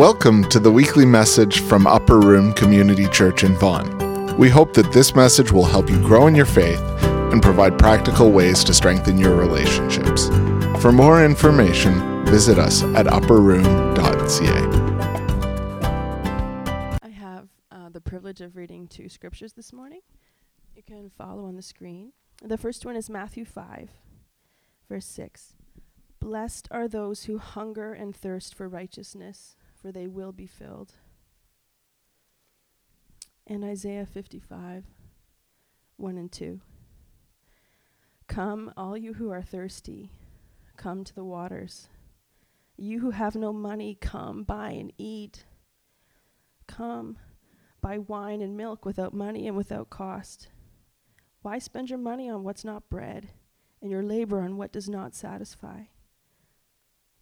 Welcome to the weekly message from Upper Room Community Church in Vaughan. We hope that this message will help you grow in your faith and provide practical ways to strengthen your relationships. For more information, visit us at upperroom.ca. I have uh, the privilege of reading two scriptures this morning. You can follow on the screen. The first one is Matthew 5, verse 6. Blessed are those who hunger and thirst for righteousness, for they will be filled. And Isaiah 55, 1 and 2. Come, all you who are thirsty, come to the waters. You who have no money, come, buy and eat. Come, buy wine and milk without money and without cost. Why spend your money on what's not bread, and your labor on what does not satisfy?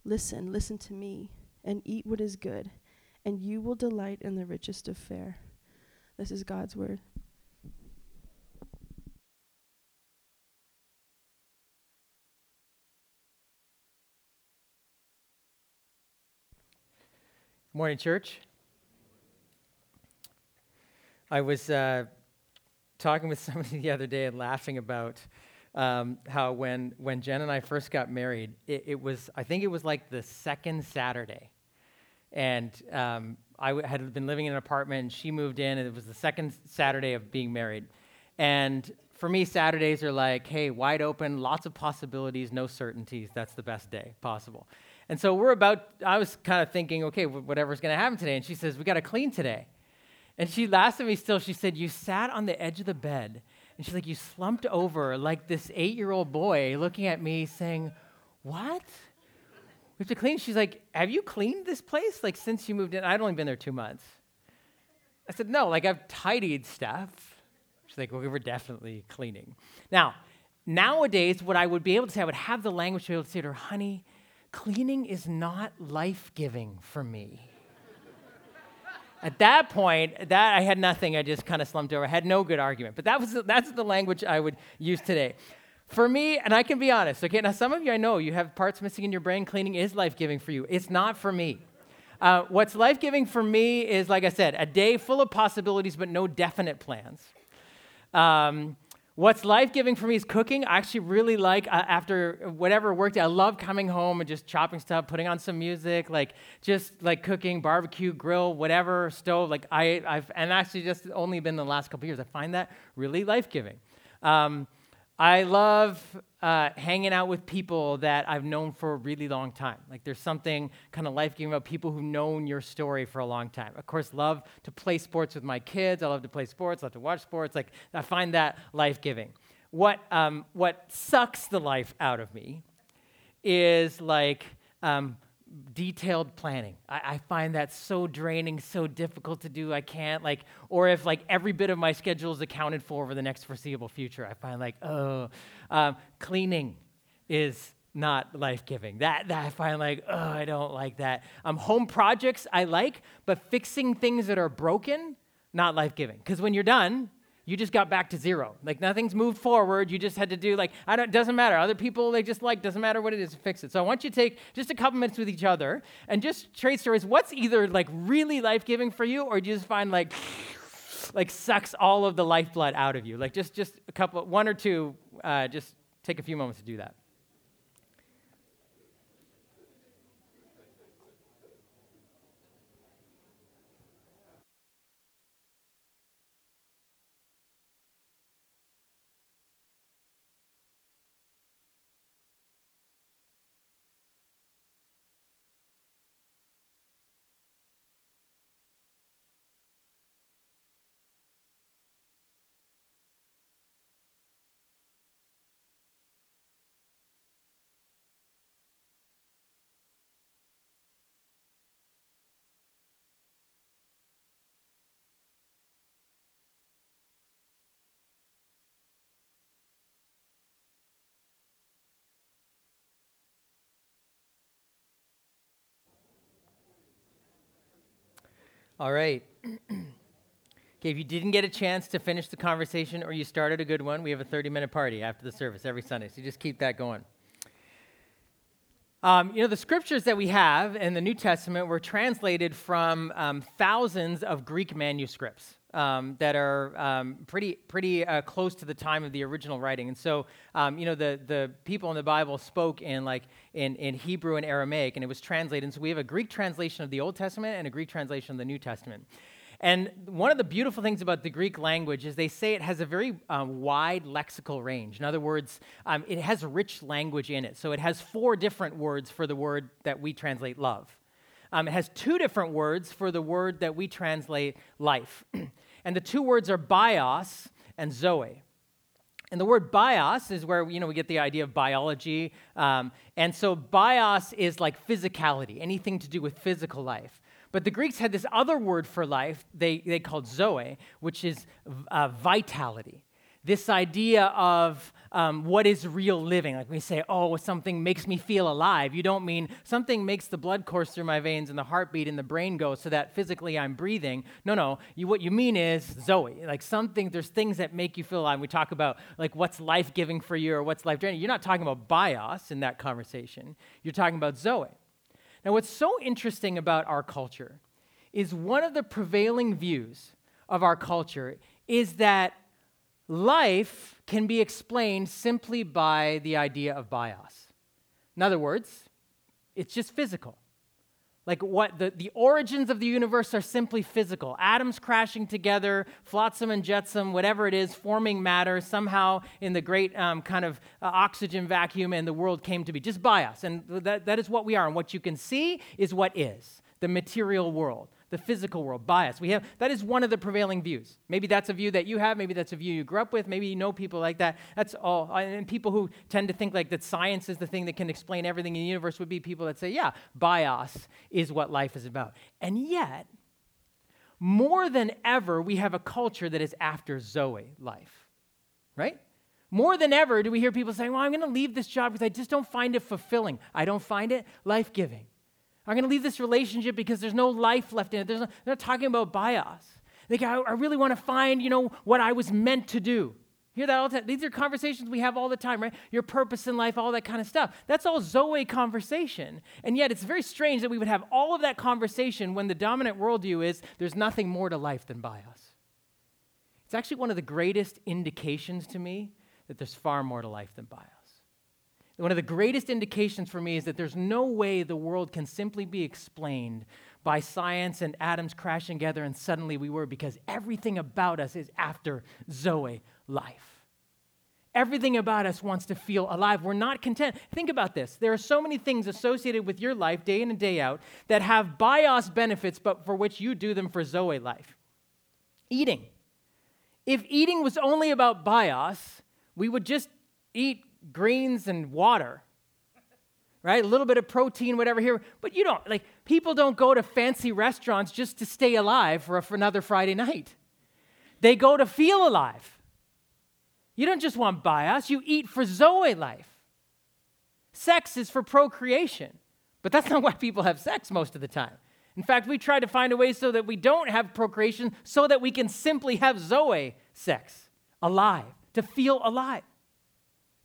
Listen, listen to me, and eat what is good, and you will delight in the richest of fare. This is God's word. Morning, church. I was uh, talking with somebody the other day and laughing about um, how when, when Jen and I first got married, it, it, was, I think it was like the second Saturday. And um, I w- had been living in an apartment, and she moved in, and it was the second Saturday of being married. And for me, Saturdays are like, hey, wide open, lots of possibilities, no certainties. That's the best day possible. And so we're about, I was kind of thinking, okay, whatever's going to happen today. And she says, we got to clean today. And she laughed at me still. She said, You sat on the edge of the bed. And she's like, You slumped over like this eight year old boy looking at me saying, What? We have to clean. She's like, Have you cleaned this place like since you moved in? I'd only been there two months. I said, No, like I've tidied stuff. She's like, Well, we were definitely cleaning. Now, nowadays, what I would be able to say, I would have the language to be able to say to her, Honey, cleaning is not life giving for me. At that point, that I had nothing. I just kind of slumped over. I had no good argument. But that was that's the language I would use today. For me, and I can be honest, okay, now some of you I know you have parts missing in your brain. Cleaning is life giving for you. It's not for me. Uh, what's life giving for me is, like I said, a day full of possibilities but no definite plans. Um, What's life giving for me is cooking. I actually really like uh, after whatever work day. I love coming home and just chopping stuff, putting on some music, like just like cooking, barbecue, grill, whatever, stove. Like I, I've and actually just only been the last couple years. I find that really life giving. Um, I love uh, hanging out with people that I've known for a really long time. Like there's something kind of life giving about people who've known your story for a long time. Of course, love to play sports with my kids. I love to play sports, I love to watch sports. Like I find that life giving. What, um, what sucks the life out of me is like um, detailed planning. I, I, find that so draining, so difficult to do. I can't like, or if like every bit of my schedule is accounted for over the next foreseeable future, I find like, oh, um, cleaning is not life giving. That, that I find like, oh, I don't like that. Um, home projects I like, but fixing things that are broken, not life giving. Because when you're done, you just got back to zero. Like nothing's moved forward. You just had to do like I don't doesn't matter. Other people they just like doesn't matter what it is, fix it. So I want you to take just a couple minutes with each other and just trade stories. What's either like really life-giving for you or do you just find like like sucks all of the lifeblood out of you? Like just just a couple one or two uh, just take a few moments to do that. All right. okay, if you didn't get a chance to finish the conversation or you started a good one, we have a 30 minute party after the service every Sunday. So just keep that going. Um, you know, the scriptures that we have in the New Testament were translated from um, thousands of Greek manuscripts um, that are um, pretty, pretty uh, close to the time of the original writing. And so, um, you know, the, the people in the Bible spoke in like in, in Hebrew and Aramaic, and it was translated. And so we have a Greek translation of the Old Testament and a Greek translation of the New Testament. And one of the beautiful things about the Greek language is they say it has a very um, wide lexical range. In other words, um, it has rich language in it. So it has four different words for the word that we translate love. Um, it has two different words for the word that we translate life. and the two words are bios and zoe. And the word bios is where you know we get the idea of biology, um, and so bios is like physicality, anything to do with physical life. But the Greeks had this other word for life they, they called zoe, which is uh, vitality. This idea of um, what is real living. Like we say, oh, something makes me feel alive. You don't mean something makes the blood course through my veins and the heartbeat and the brain go so that physically I'm breathing. No, no. You, what you mean is Zoe. Like something, there's things that make you feel alive. We talk about like what's life giving for you or what's life draining. You're not talking about bios in that conversation. You're talking about Zoe. Now, what's so interesting about our culture is one of the prevailing views of our culture is that life can be explained simply by the idea of bios. In other words, it's just physical. Like what the, the origins of the universe are simply physical. Atoms crashing together, flotsam and jetsam, whatever it is, forming matter somehow in the great um, kind of uh, oxygen vacuum, and the world came to be just by us. And that, that is what we are. And what you can see is what is the material world the physical world, bios. We have that is one of the prevailing views. Maybe that's a view that you have, maybe that's a view you grew up with, maybe you know people like that. That's all. Uh, and people who tend to think like that science is the thing that can explain everything in the universe would be people that say, yeah, bios is what life is about. And yet, more than ever, we have a culture that is after Zoe life. Right? More than ever do we hear people saying, Well, I'm going to leave this job because I just don't find it fulfilling. I don't find it life giving. I'm going to leave this relationship because there's no life left in it. No, they're not talking about bios. Like, I, I really want to find, you know, what I was meant to do. Hear that all the time. These are conversations we have all the time, right? Your purpose in life, all that kind of stuff. That's all Zoe conversation. And yet it's very strange that we would have all of that conversation when the dominant worldview is there's nothing more to life than bios. It's actually one of the greatest indications to me that there's far more to life than bios. One of the greatest indications for me is that there's no way the world can simply be explained by science and atoms crashing together and suddenly we were, because everything about us is after Zoe life. Everything about us wants to feel alive. We're not content. Think about this. There are so many things associated with your life, day in and day out, that have bios benefits, but for which you do them for Zoe life. Eating. If eating was only about bios, we would just eat greens and water, right? A little bit of protein, whatever here. But you don't, like, people don't go to fancy restaurants just to stay alive for, a, for another Friday night. They go to feel alive. You don't just want bios, you eat for Zoe life. Sex is for procreation, but that's not why people have sex most of the time. In fact, we try to find a way so that we don't have procreation so that we can simply have Zoe sex, alive, to feel alive.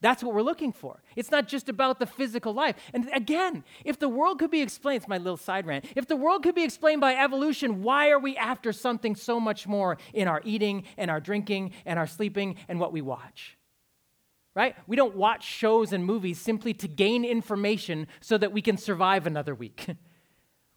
That's what we're looking for. It's not just about the physical life. And again, if the world could be explained, it's my little side rant. If the world could be explained by evolution, why are we after something so much more in our eating and our drinking and our sleeping and what we watch? Right? We don't watch shows and movies simply to gain information so that we can survive another week.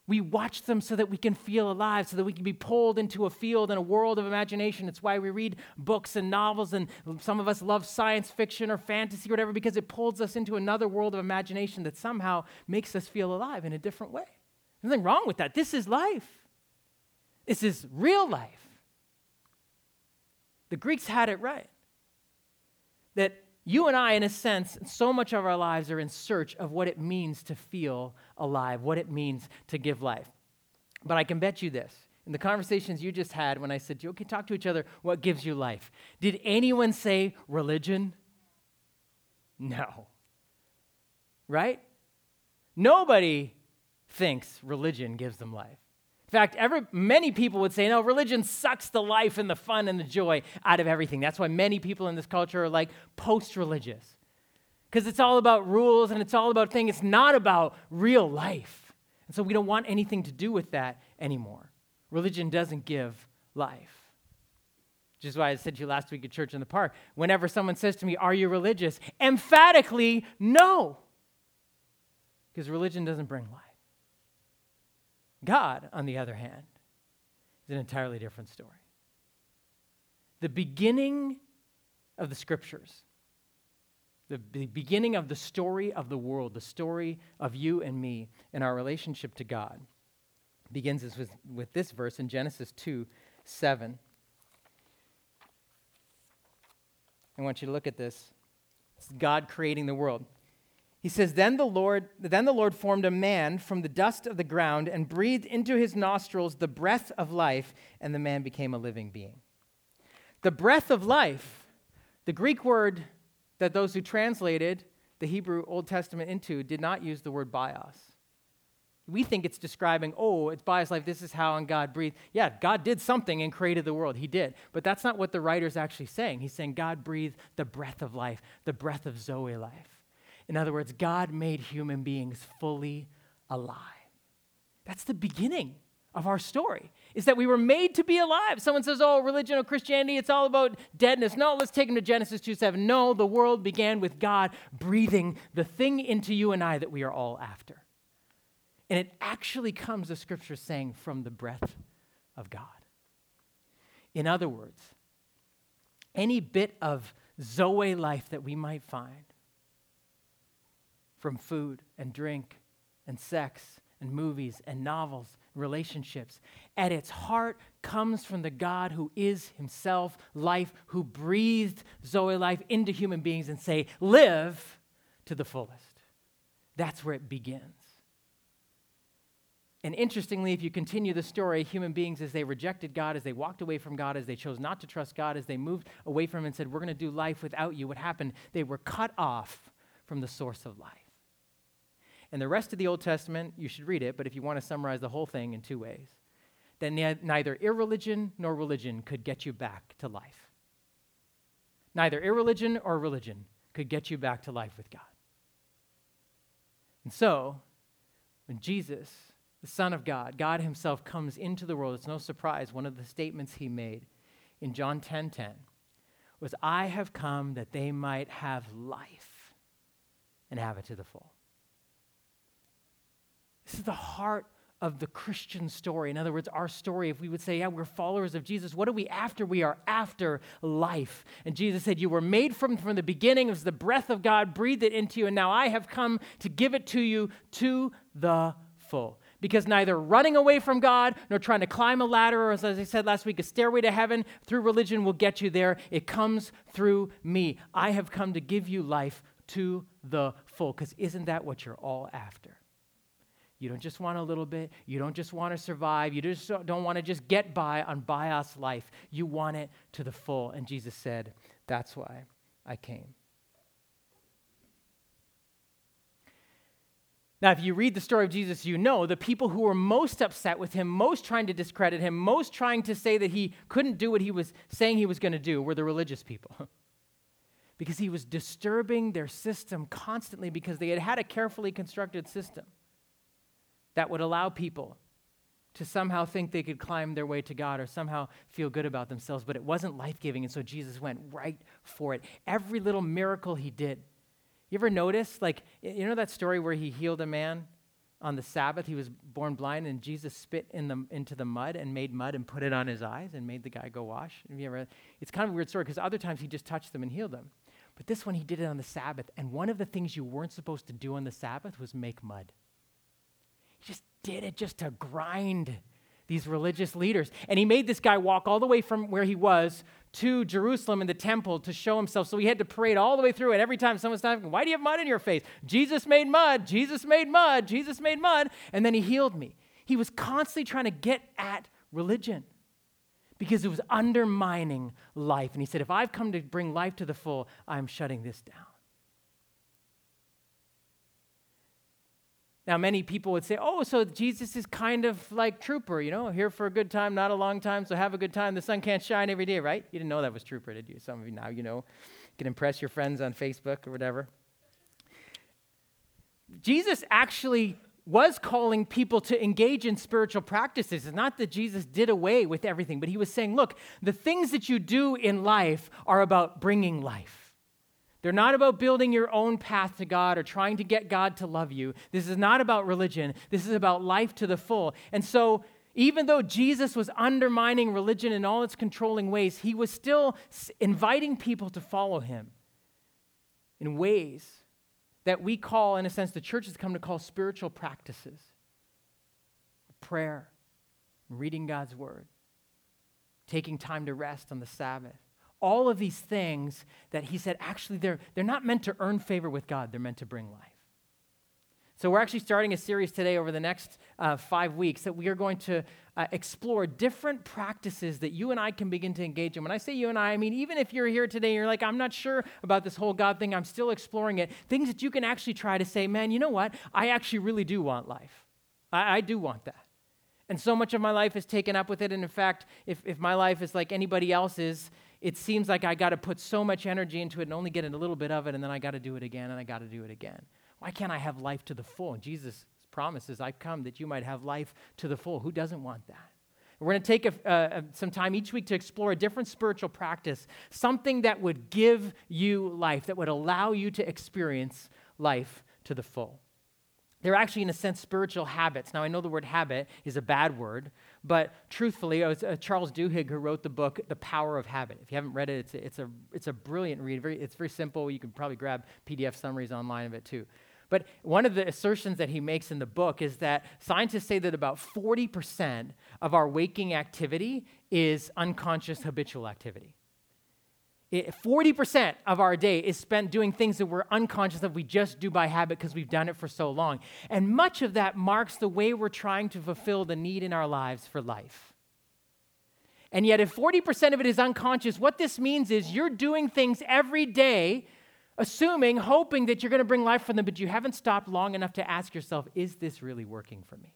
We watch them so that we can feel alive, so that we can be pulled into a field and a world of imagination. It's why we read books and novels, and some of us love science fiction or fantasy or whatever, because it pulls us into another world of imagination that somehow makes us feel alive in a different way. There's nothing wrong with that. This is life, this is real life. The Greeks had it right. That you and I, in a sense, so much of our lives are in search of what it means to feel alive, what it means to give life. But I can bet you this. In the conversations you just had, when I said, you okay, talk to each other, what gives you life? Did anyone say religion? No. Right? Nobody thinks religion gives them life. In fact, every, many people would say, no, religion sucks the life and the fun and the joy out of everything. That's why many people in this culture are like post religious. because it's all about rules and it's all about things. It's not about real life. And so we don't want anything to do with that anymore. Religion doesn't give life. Which is why I said to you last week at Church in the Park whenever someone says to me, Are you religious? Emphatically, no. Because religion doesn't bring life. God, on the other hand, is an entirely different story. The beginning of the scriptures, the beginning of the story of the world, the story of you and me and our relationship to God, begins with, with this verse in Genesis 2 7. I want you to look at this. It's God creating the world. He says, then the, Lord, then the Lord formed a man from the dust of the ground and breathed into his nostrils the breath of life, and the man became a living being. The breath of life, the Greek word that those who translated the Hebrew Old Testament into did not use the word bios. We think it's describing, oh, it's bios life, this is how on God breathed. Yeah, God did something and created the world. He did. But that's not what the writer's actually saying. He's saying God breathed the breath of life, the breath of Zoe life. In other words, God made human beings fully alive. That's the beginning of our story is that we were made to be alive. Someone says, "Oh, religion or Christianity, it's all about deadness." No, let's take them to Genesis 2:7. No, the world began with God breathing the thing into you and I that we are all after. And it actually comes, the scripture saying, from the breath of God. In other words, any bit of Zoe life that we might find from food and drink and sex and movies and novels, relationships, at its heart comes from the God who is himself life, who breathed Zoe life into human beings and say, live to the fullest. That's where it begins. And interestingly, if you continue the story, human beings, as they rejected God, as they walked away from God, as they chose not to trust God, as they moved away from Him and said, We're going to do life without you, what happened? They were cut off from the source of life. And the rest of the Old Testament, you should read it, but if you want to summarize the whole thing in two ways, then neither irreligion nor religion could get you back to life. Neither irreligion or religion could get you back to life with God. And so, when Jesus, the Son of God, God Himself comes into the world, it's no surprise, one of the statements He made in John 10 10 was, I have come that they might have life and have it to the full. This is the heart of the Christian story. In other words, our story, if we would say, yeah, we're followers of Jesus, what are we after? We are after life. And Jesus said, You were made from, from the beginning. It was the breath of God breathed it into you, and now I have come to give it to you to the full. Because neither running away from God nor trying to climb a ladder, or as I said last week, a stairway to heaven through religion will get you there. It comes through me. I have come to give you life to the full. Because isn't that what you're all after? You don't just want a little bit. You don't just want to survive. You just don't want to just get by on bios life. You want it to the full. And Jesus said, That's why I came. Now, if you read the story of Jesus, you know the people who were most upset with him, most trying to discredit him, most trying to say that he couldn't do what he was saying he was going to do were the religious people. because he was disturbing their system constantly because they had had a carefully constructed system that would allow people to somehow think they could climb their way to God or somehow feel good about themselves, but it wasn't life giving. And so Jesus went right for it. Every little miracle he did. You ever notice, like, you know that story where he healed a man on the Sabbath? He was born blind, and Jesus spit in the, into the mud and made mud and put it on his eyes and made the guy go wash. Have you ever, it's kind of a weird story because other times he just touched them and healed them. But this one he did it on the Sabbath. And one of the things you weren't supposed to do on the Sabbath was make mud. Did it just to grind these religious leaders. And he made this guy walk all the way from where he was to Jerusalem in the temple to show himself. So he had to parade all the way through it. Every time someone's asking, Why do you have mud in your face? Jesus made mud, Jesus made mud, Jesus made mud. And then he healed me. He was constantly trying to get at religion because it was undermining life. And he said, If I've come to bring life to the full, I'm shutting this down. Now, many people would say, oh, so Jesus is kind of like Trooper, you know, here for a good time, not a long time, so have a good time. The sun can't shine every day, right? You didn't know that was Trooper, did you? Some of you now, you know, can impress your friends on Facebook or whatever. Jesus actually was calling people to engage in spiritual practices. It's not that Jesus did away with everything, but he was saying, look, the things that you do in life are about bringing life. They're not about building your own path to God or trying to get God to love you. This is not about religion. This is about life to the full. And so, even though Jesus was undermining religion in all its controlling ways, he was still inviting people to follow him in ways that we call, in a sense, the church has come to call spiritual practices prayer, reading God's word, taking time to rest on the Sabbath. All of these things that he said, actually, they're, they're not meant to earn favor with God, they're meant to bring life. So, we're actually starting a series today over the next uh, five weeks that we are going to uh, explore different practices that you and I can begin to engage in. When I say you and I, I mean, even if you're here today and you're like, I'm not sure about this whole God thing, I'm still exploring it, things that you can actually try to say, man, you know what? I actually really do want life. I, I do want that. And so much of my life is taken up with it. And in fact, if, if my life is like anybody else's, it seems like I got to put so much energy into it and only get in a little bit of it, and then I got to do it again and I got to do it again. Why can't I have life to the full? And Jesus promises, I've come that you might have life to the full. Who doesn't want that? We're going to take a, uh, some time each week to explore a different spiritual practice, something that would give you life, that would allow you to experience life to the full. They're actually, in a sense, spiritual habits. Now, I know the word habit is a bad word, but truthfully, was uh, Charles Duhigg who wrote the book, The Power of Habit. If you haven't read it, it's a, it's a, it's a brilliant read. Very, it's very simple. You can probably grab PDF summaries online of it too. But one of the assertions that he makes in the book is that scientists say that about 40% of our waking activity is unconscious habitual activity. 40% of our day is spent doing things that we're unconscious of, we just do by habit because we've done it for so long. And much of that marks the way we're trying to fulfill the need in our lives for life. And yet, if 40% of it is unconscious, what this means is you're doing things every day assuming, hoping that you're going to bring life for them, but you haven't stopped long enough to ask yourself, is this really working for me?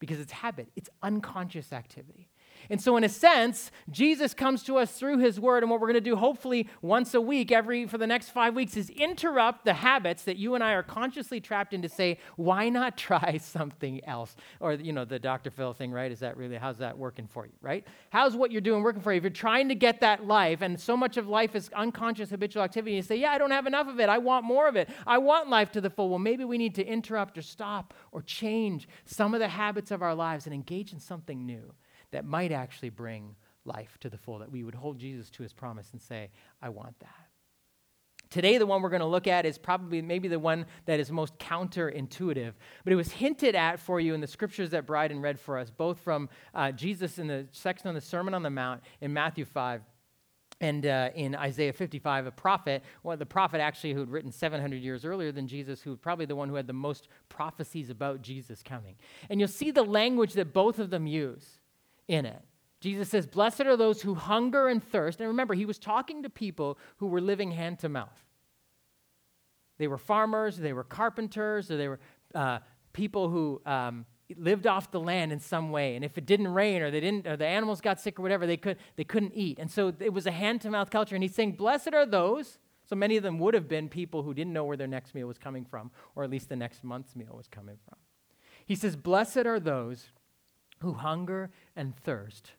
Because it's habit, it's unconscious activity. And so, in a sense, Jesus comes to us through his word. And what we're going to do, hopefully, once a week, every for the next five weeks, is interrupt the habits that you and I are consciously trapped in to say, why not try something else? Or, you know, the Dr. Phil thing, right? Is that really, how's that working for you, right? How's what you're doing working for you? If you're trying to get that life, and so much of life is unconscious habitual activity, you say, yeah, I don't have enough of it. I want more of it. I want life to the full. Well, maybe we need to interrupt or stop or change some of the habits of our lives and engage in something new that might actually bring life to the full, that we would hold Jesus to his promise and say, I want that. Today, the one we're going to look at is probably maybe the one that is most counterintuitive, but it was hinted at for you in the scriptures that Bryden read for us, both from uh, Jesus in the section on the Sermon on the Mount in Matthew 5 and uh, in Isaiah 55, a prophet, well, the prophet actually who had written 700 years earlier than Jesus, who probably the one who had the most prophecies about Jesus coming. And you'll see the language that both of them use in it. Jesus says, Blessed are those who hunger and thirst. And remember, he was talking to people who were living hand to mouth. They were farmers, they were carpenters, or they were uh, people who um, lived off the land in some way. And if it didn't rain or they didn't, or the animals got sick or whatever, they, could, they couldn't eat. And so it was a hand to mouth culture. And he's saying, Blessed are those. So many of them would have been people who didn't know where their next meal was coming from, or at least the next month's meal was coming from. He says, Blessed are those who hunger and thirst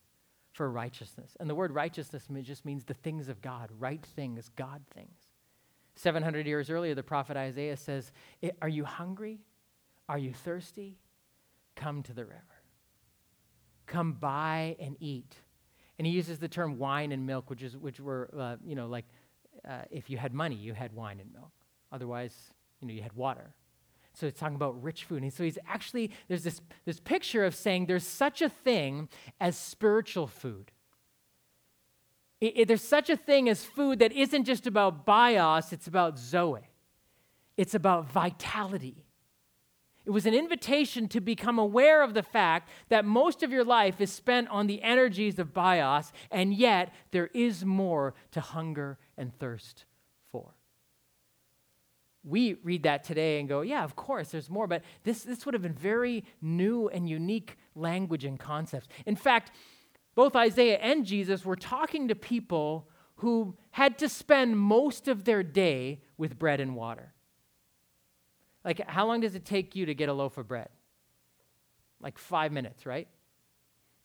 for righteousness. And the word righteousness just means the things of God, right things, God things. 700 years earlier, the prophet Isaiah says, Are you hungry? Are you thirsty? Come to the river. Come buy and eat. And he uses the term wine and milk, which, is, which were, uh, you know, like uh, if you had money, you had wine and milk. Otherwise, you know, you had water. So he's talking about rich food. And so he's actually, there's this, this picture of saying there's such a thing as spiritual food. It, it, there's such a thing as food that isn't just about bios, it's about zoe. It's about vitality. It was an invitation to become aware of the fact that most of your life is spent on the energies of bios, and yet there is more to hunger and thirst we read that today and go, yeah, of course, there's more, but this, this would have been very new and unique language and concepts. In fact, both Isaiah and Jesus were talking to people who had to spend most of their day with bread and water. Like, how long does it take you to get a loaf of bread? Like five minutes, right?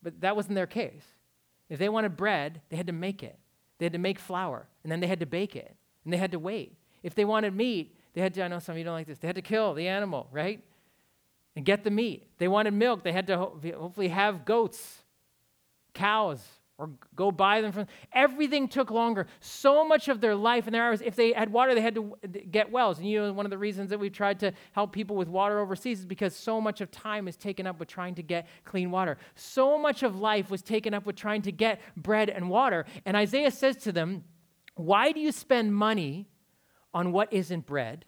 But that wasn't their case. If they wanted bread, they had to make it. They had to make flour, and then they had to bake it, and they had to wait. If they wanted meat, they had to, I know some of you don't like this, they had to kill the animal, right? And get the meat. They wanted milk, they had to ho- hopefully have goats, cows, or go buy them from everything took longer so much of their life and their hours if they had water they had to get wells and you know one of the reasons that we've tried to help people with water overseas is because so much of time is taken up with trying to get clean water so much of life was taken up with trying to get bread and water and isaiah says to them why do you spend money on what isn't bread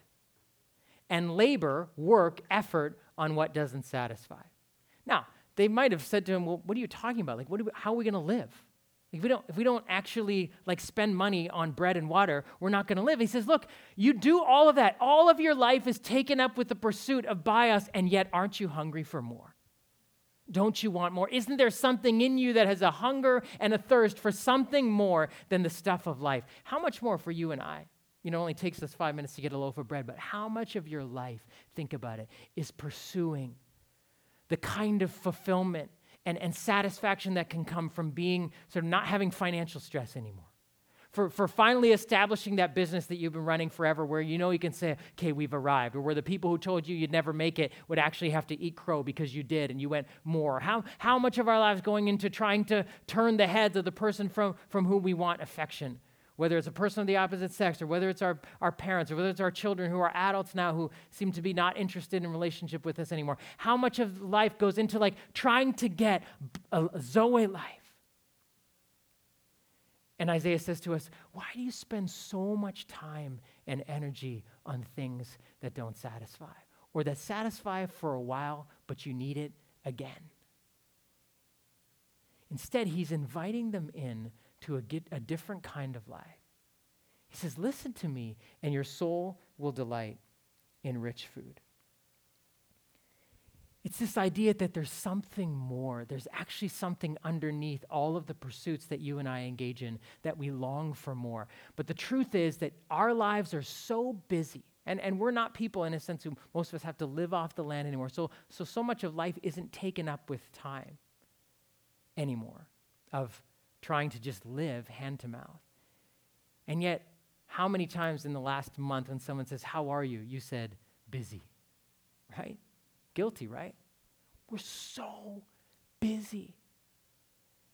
and labor work effort on what doesn't satisfy now they might have said to him, Well, what are you talking about? Like, what we, how are we going to live? If we, don't, if we don't actually like spend money on bread and water, we're not going to live. He says, Look, you do all of that. All of your life is taken up with the pursuit of bios, and yet aren't you hungry for more? Don't you want more? Isn't there something in you that has a hunger and a thirst for something more than the stuff of life? How much more for you and I? You know, it only takes us five minutes to get a loaf of bread, but how much of your life, think about it, is pursuing the kind of fulfillment and, and satisfaction that can come from being sort of not having financial stress anymore. For, for finally establishing that business that you've been running forever, where you know you can say, okay, we've arrived, or where the people who told you you'd never make it would actually have to eat crow because you did and you went more. How, how much of our lives going into trying to turn the heads of the person from, from whom we want affection? Whether it's a person of the opposite sex or whether it's our, our parents or whether it's our children who are adults now who seem to be not interested in relationship with us anymore. How much of life goes into like trying to get a, zoe life? And isaiah says to us why do you spend so much time and energy on things that don't satisfy or that satisfy for a while but you need it again? Instead he's inviting them in to a, a different kind of life. He says, Listen to me, and your soul will delight in rich food. It's this idea that there's something more. There's actually something underneath all of the pursuits that you and I engage in that we long for more. But the truth is that our lives are so busy. And, and we're not people in a sense who most of us have to live off the land anymore. So, so so much of life isn't taken up with time anymore of trying to just live hand to mouth. And yet, how many times in the last month when someone says, How are you? you said, Busy, right? Guilty, right? We're so busy.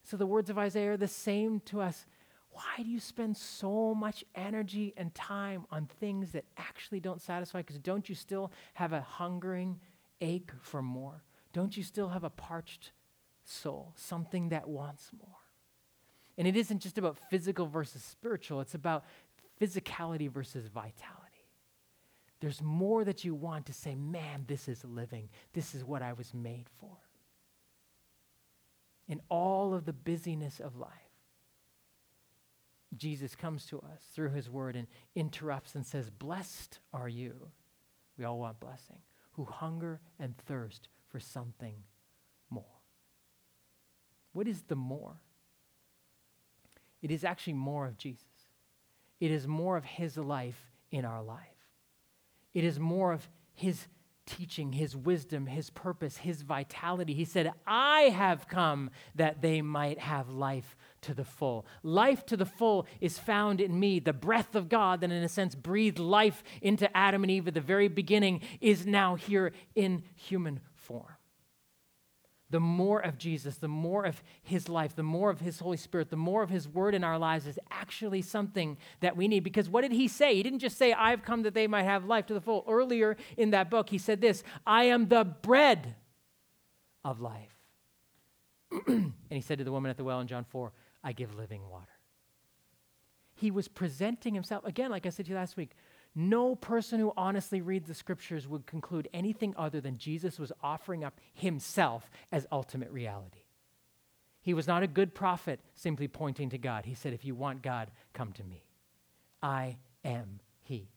So the words of Isaiah are the same to us. Why do you spend so much energy and time on things that actually don't satisfy? Because don't you still have a hungering ache for more? Don't you still have a parched soul, something that wants more? And it isn't just about physical versus spiritual, it's about physicality versus vitality. There's more that you want to say, man, this is living. This is what I was made for. In all of the busyness of life, Jesus comes to us through his word and interrupts and says, Blessed are you. We all want blessing, who hunger and thirst for something more. What is the more? It is actually more of Jesus. It is more of his life in our life. It is more of his teaching, his wisdom, his purpose, his vitality. He said, I have come that they might have life to the full. Life to the full is found in me. The breath of God that, in a sense, breathed life into Adam and Eve at the very beginning is now here in human form the more of Jesus, the more of his life, the more of his Holy Spirit, the more of his word in our lives is actually something that we need. Because what did he say? He didn't just say, I've come that they might have life to the full. Earlier in that book, he said this I am the bread of life. and he said to the woman at the well in John 4, I give living water. He was presenting himself, again, like I said to you last week, no person who honestly reads the scriptures would conclude anything other than Jesus was offering up himself as ultimate reality. He was not a good prophet simply pointing to God. He said, If you want God, come to me. I am He.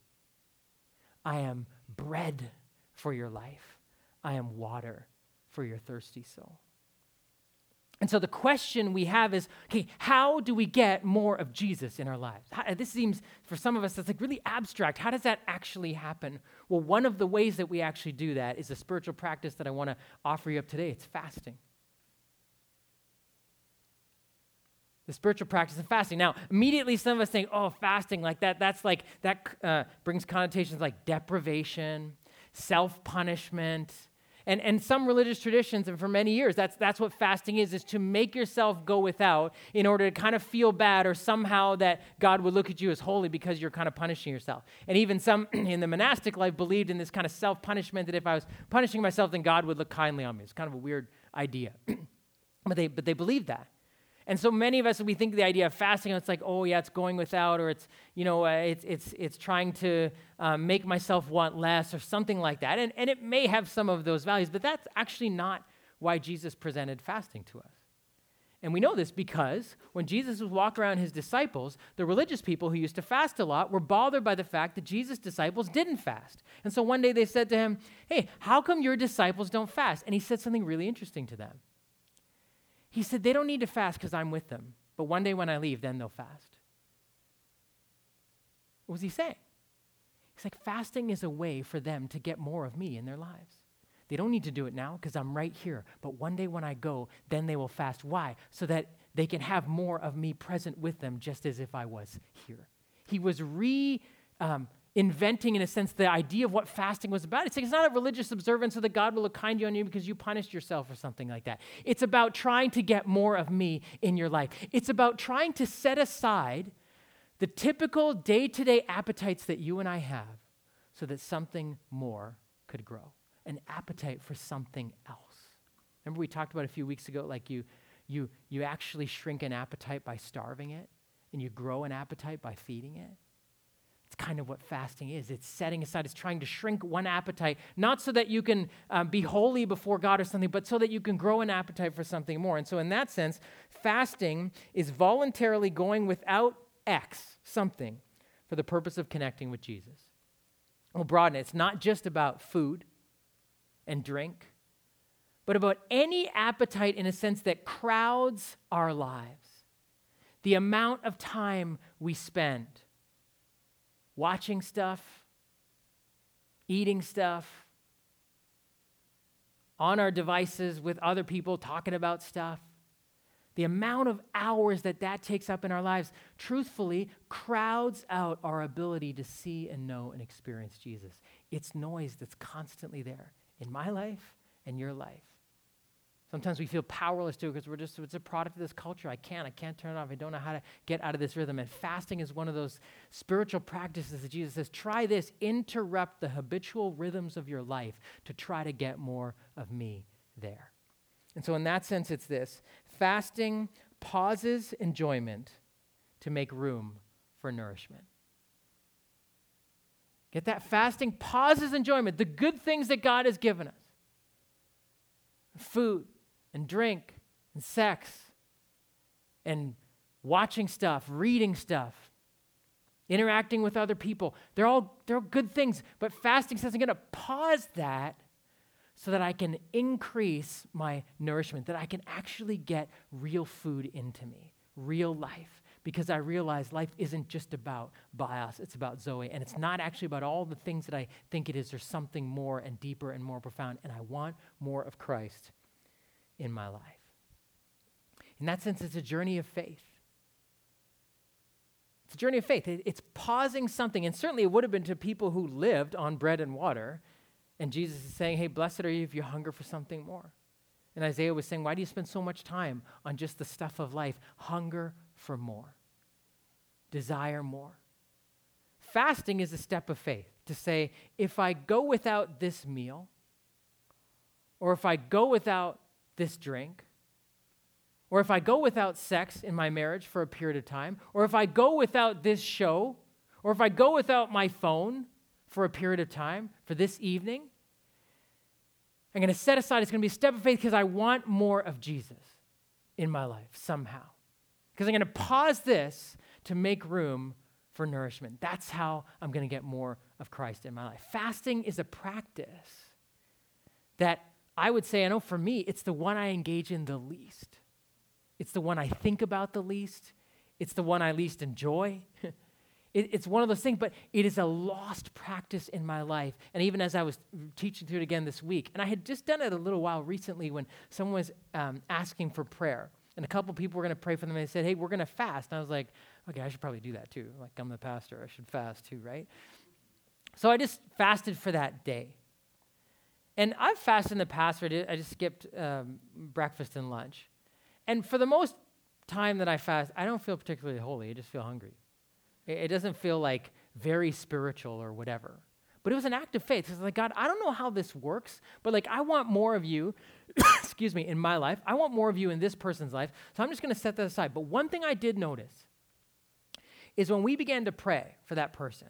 I am bread for your life, I am water for your thirsty soul. And so the question we have is okay, how do we get more of Jesus in our lives? How, this seems, for some of us, that's like really abstract. How does that actually happen? Well, one of the ways that we actually do that is a spiritual practice that I want to offer you up today it's fasting. The spiritual practice of fasting. Now, immediately some of us think, oh, fasting, like that, that's like, that uh, brings connotations like deprivation, self punishment, and, and some religious traditions, and for many years, that's, that's what fasting is, is to make yourself go without in order to kind of feel bad or somehow that God would look at you as holy because you're kind of punishing yourself. And even some in the monastic life believed in this kind of self punishment that if I was punishing myself, then God would look kindly on me. It's kind of a weird idea. but, they, but they believed that. And so many of us, we think the idea of fasting, it's like, oh yeah, it's going without, or it's, you know, uh, it's, it's, it's trying to um, make myself want less, or something like that. And, and it may have some of those values, but that's actually not why Jesus presented fasting to us. And we know this because when Jesus was walking around his disciples, the religious people who used to fast a lot were bothered by the fact that Jesus' disciples didn't fast. And so one day they said to him, Hey, how come your disciples don't fast? And he said something really interesting to them. He said, They don't need to fast because I'm with them. But one day when I leave, then they'll fast. What was he saying? He's like, fasting is a way for them to get more of me in their lives. They don't need to do it now because I'm right here. But one day when I go, then they will fast. Why? So that they can have more of me present with them just as if I was here. He was re um, inventing, in a sense, the idea of what fasting was about. It's, like, it's not a religious observance so that God will look kindly on you because you punished yourself or something like that. It's about trying to get more of me in your life. It's about trying to set aside the typical day to day appetites that you and I have so that something more could grow an appetite for something else. Remember, we talked about a few weeks ago, like you, you, you actually shrink an appetite by starving it, and you grow an appetite by feeding it. Kind of what fasting is. It's setting aside, it's trying to shrink one appetite, not so that you can um, be holy before God or something, but so that you can grow an appetite for something more. And so, in that sense, fasting is voluntarily going without X, something, for the purpose of connecting with Jesus. We'll broaden it. It's not just about food and drink, but about any appetite in a sense that crowds our lives. The amount of time we spend watching stuff, eating stuff, on our devices with other people talking about stuff. The amount of hours that that takes up in our lives, truthfully, crowds out our ability to see and know and experience Jesus. It's noise that's constantly there in my life and your life. Sometimes we feel powerless to it because we're just, it's a product of this culture. I can't, I can't turn it off. I don't know how to get out of this rhythm. And fasting is one of those spiritual practices that Jesus says, try this, interrupt the habitual rhythms of your life to try to get more of me there. And so, in that sense, it's this fasting pauses enjoyment to make room for nourishment. Get that? Fasting pauses enjoyment, the good things that God has given us food, and drink and sex and watching stuff, reading stuff, interacting with other people. They're all, they're all good things. But fasting says I'm going to pause that so that I can increase my nourishment, that I can actually get real food into me, real life. Because I realize life isn't just about bios, it's about Zoe. And it's not actually about all the things that I think it is. There's something more and deeper and more profound. And I want more of Christ in my life. In that sense, it's a journey of faith. It's a journey of faith. It's pausing something. And certainly it would have been to people who lived on bread and water. And Jesus is saying, hey, blessed are you if you hunger for something more. And Isaiah was saying, why do you spend so much time on just the stuff of life? Hunger for more, desire more. Fasting is a step of faith to say, if I go without this meal, or if I go without this drink, or if I go without sex in my marriage for a period of time, or if I go without this show, or if I go without my phone for a period of time, for this evening, I'm going to set aside, it's going to be a step of faith because I want more of Jesus in my life somehow. Because I'm going to pause this to make room for nourishment. That's how I'm going to get more of Christ in my life. Fasting is a practice that I would say, I know for me, it's the one I engage in the least. It's the one I think about the least. It's the one I least enjoy. it, it's one of those things, but it is a lost practice in my life. And even as I was teaching through it again this week, and I had just done it a little while recently when someone was um, asking for prayer. And a couple people were going to pray for them. And they said, Hey, we're going to fast. And I was like, Okay, I should probably do that too. Like, I'm the pastor. I should fast too, right? So I just fasted for that day. And I've fasted in the past where I just skipped um, breakfast and lunch. And for the most time that I fast, I don't feel particularly holy. I just feel hungry. It, it doesn't feel like very spiritual or whatever. But it was an act of faith. It's like, God, I don't know how this works, but like, I want more of you, excuse me, in my life. I want more of you in this person's life. So I'm just going to set that aside. But one thing I did notice is when we began to pray for that person,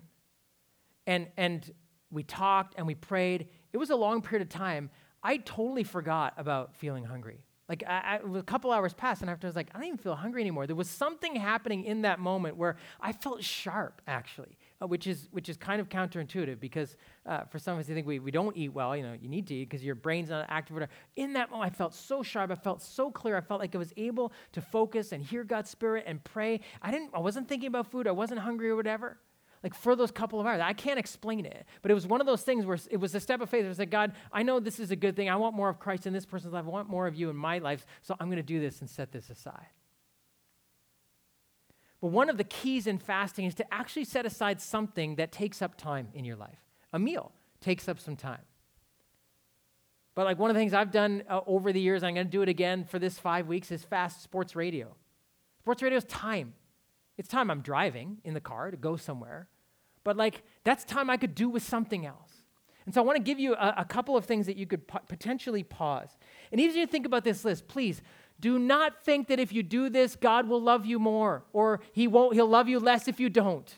and, and we talked and we prayed, it was a long period of time. I totally forgot about feeling hungry. Like I, I, a couple hours passed, and after I was like, I don't even feel hungry anymore. There was something happening in that moment where I felt sharp, actually, uh, which is which is kind of counterintuitive because uh, for some of us, I think we, we don't eat well. You know, you need to eat because your brain's not active. In that moment, I felt so sharp. I felt so clear. I felt like I was able to focus and hear God's spirit and pray. I didn't. I wasn't thinking about food. I wasn't hungry or whatever like for those couple of hours. I can't explain it, but it was one of those things where it was a step of faith. It was like, God, I know this is a good thing. I want more of Christ in this person's life. I want more of you in my life, so I'm going to do this and set this aside. But one of the keys in fasting is to actually set aside something that takes up time in your life. A meal takes up some time. But like one of the things I've done uh, over the years, I'm going to do it again for this five weeks, is fast sports radio. Sports radio is time. It's time I'm driving in the car to go somewhere but like that's time I could do with something else. And so I want to give you a, a couple of things that you could po- potentially pause. And even if you think about this list, please do not think that if you do this, God will love you more or he won't, he'll love you less if you don't.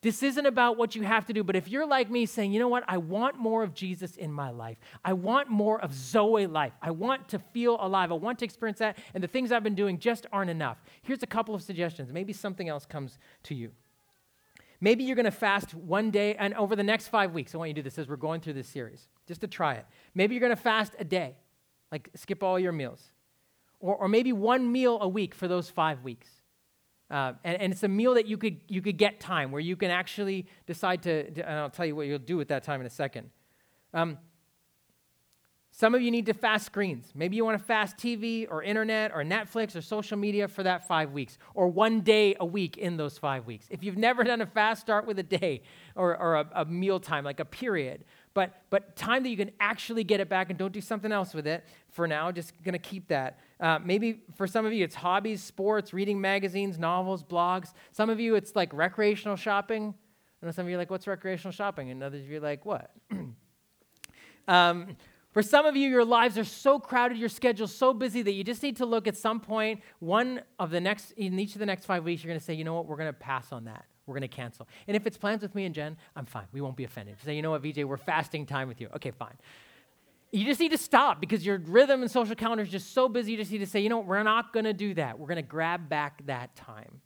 This isn't about what you have to do, but if you're like me saying, you know what, I want more of Jesus in my life. I want more of Zoe life. I want to feel alive. I want to experience that, and the things I've been doing just aren't enough. Here's a couple of suggestions. Maybe something else comes to you. Maybe you're going to fast one day, and over the next five weeks, I want you to do this as we're going through this series, just to try it. Maybe you're going to fast a day, like skip all your meals, or, or maybe one meal a week for those five weeks. Uh, and, and, it's a meal that you could, you could get time where you can actually decide to, to, and I'll tell you what you'll do with that time in a second. Um, some of you need to fast screens. Maybe you want to fast TV or internet or Netflix or social media for that five weeks or one day a week in those five weeks. If you've never done a fast, start with a day or, or a, a meal time, like a period. But, but time that you can actually get it back and don't do something else with it for now. Just to keep that. Uh, maybe for some of you, it's hobbies, sports, reading magazines, novels, blogs. Some of you, it's like recreational shopping. And some of you are like, what's recreational shopping? And others of you are like, what? um, for some of you, your lives are so crowded, your schedule's so busy that you just need to look at some point, one of the next, in each of the next five weeks, you're going to say, you know what, we're going to pass on that. We're going to cancel. And if it's plans with me and Jen, I'm fine. We won't be offended. Say, you know what, VJ, we're fasting time with you. Okay, fine. You just need to stop because your rhythm and social calendar is just so busy. You just need to say, you know what, we're not going to do that. We're going to grab back that time.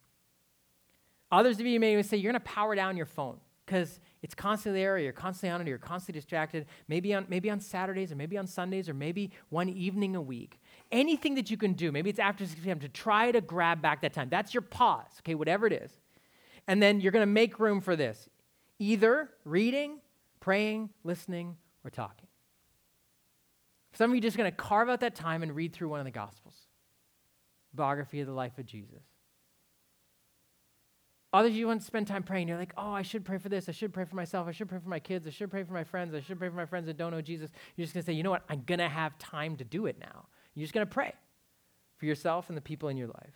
Others of you may say, you're going to power down your phone because it's constantly there, or you're constantly on it, or you're constantly distracted, maybe on, maybe on Saturdays or maybe on Sundays or maybe one evening a week. Anything that you can do, maybe it's after 6 p.m., to try to grab back that time. That's your pause, okay, whatever it is. And then you're going to make room for this either reading, praying, listening, or talking. Some of you are just going to carve out that time and read through one of the Gospels, biography of the life of Jesus. Others, you want to spend time praying. You're like, oh, I should pray for this. I should pray for myself. I should pray for my kids. I should pray for my friends. I should pray for my friends that don't know Jesus. You're just going to say, you know what? I'm going to have time to do it now. You're just going to pray for yourself and the people in your life.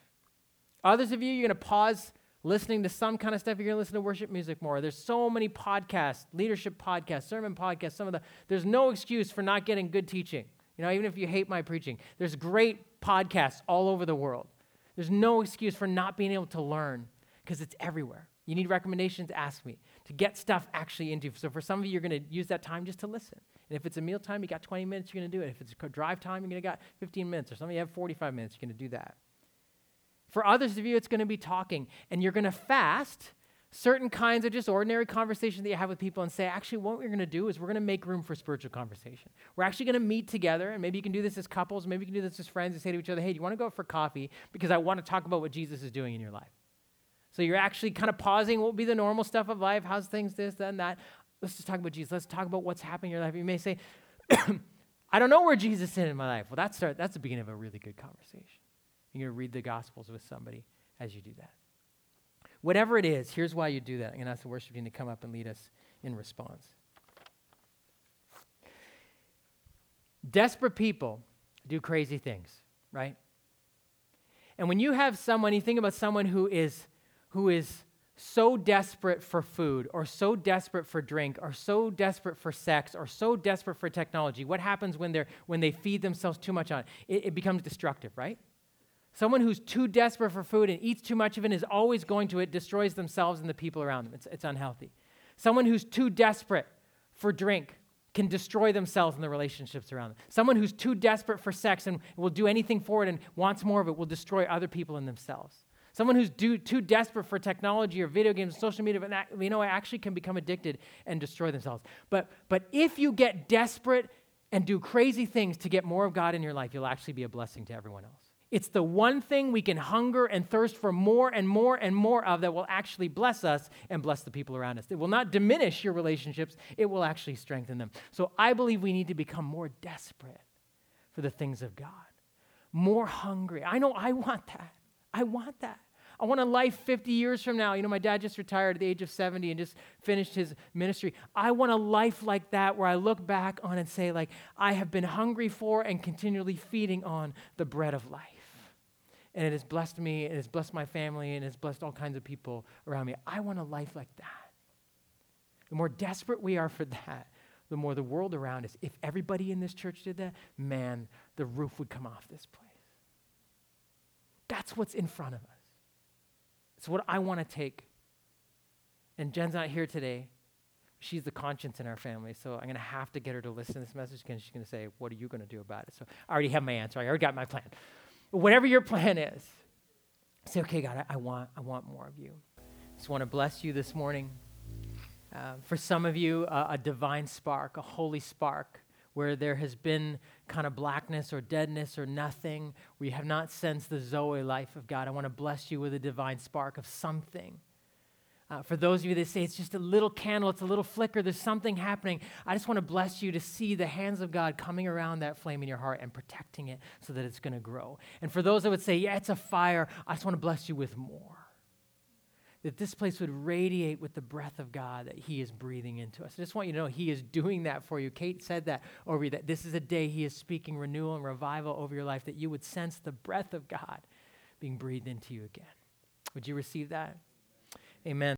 Others of you, you're going to pause listening to some kind of stuff. You're going to listen to worship music more. There's so many podcasts, leadership podcasts, sermon podcasts, some of the, there's no excuse for not getting good teaching. You know, even if you hate my preaching, there's great podcasts all over the world. There's no excuse for not being able to learn because it's everywhere. You need recommendations, ask me to get stuff actually into. So for some of you, you're going to use that time just to listen. And if it's a meal time, you got 20 minutes, you're going to do it. If it's a drive time, you're going to got 15 minutes. Or some of you have 45 minutes, you're going to do that. For others of you, it's going to be talking. And you're going to fast certain kinds of just ordinary conversation that you have with people and say, actually, what we're going to do is we're going to make room for spiritual conversation. We're actually going to meet together, and maybe you can do this as couples, maybe you can do this as friends and say to each other, hey, do you want to go for coffee? Because I want to talk about what Jesus is doing in your life. So you're actually kind of pausing what would be the normal stuff of life. How's things, this, and that. Let's just talk about Jesus. Let's talk about what's happening in your life. You may say, I don't know where Jesus is in my life. Well, that's, that's the beginning of a really good conversation. You're going to read the Gospels with somebody as you do that. Whatever it is, here's why you do that. I'm going to ask the worship team to come up and lead us in response. Desperate people do crazy things, right? And when you have someone, you think about someone who is who is so desperate for food or so desperate for drink or so desperate for sex or so desperate for technology, what happens when they're when they feed themselves too much on it? It, it becomes destructive, right? Someone who's too desperate for food and eats too much of it is always going to it, destroys themselves and the people around them. It's, it's unhealthy. Someone who's too desperate for drink can destroy themselves and the relationships around them. Someone who's too desperate for sex and will do anything for it and wants more of it will destroy other people and themselves. Someone who's do, too desperate for technology or video games, social media, you know, actually can become addicted and destroy themselves. But, but if you get desperate and do crazy things to get more of God in your life, you'll actually be a blessing to everyone else. It's the one thing we can hunger and thirst for more and more and more of that will actually bless us and bless the people around us. It will not diminish your relationships, it will actually strengthen them. So I believe we need to become more desperate for the things of God, more hungry. I know I want that. I want that. I want a life 50 years from now. You know, my dad just retired at the age of 70 and just finished his ministry. I want a life like that where I look back on and say, like, I have been hungry for and continually feeding on the bread of life and it has blessed me, and it has blessed my family, and it has blessed all kinds of people around me. I want a life like that. The more desperate we are for that, the more the world around us, if everybody in this church did that, man, the roof would come off this place. That's what's in front of us. It's what I want to take. And Jen's not here today. She's the conscience in our family, so I'm going to have to get her to listen to this message because she's going to say, What are you going to do about it? So I already have my answer. I already got my plan whatever your plan is, say, okay, God, I, I want, I want more of you. Just want to bless you this morning. Uh, for some of you, uh, a divine spark, a holy spark, where there has been kind of blackness or deadness or nothing, where you have not sensed the Zoe life of God. I want to bless you with a divine spark of something uh, for those of you that say it's just a little candle, it's a little flicker, there's something happening, I just want to bless you to see the hands of God coming around that flame in your heart and protecting it so that it's going to grow. And for those that would say, yeah, it's a fire, I just want to bless you with more. That this place would radiate with the breath of God that He is breathing into us. I just want you to know He is doing that for you. Kate said that over you, that this is a day He is speaking renewal and revival over your life, that you would sense the breath of God being breathed into you again. Would you receive that? Amen.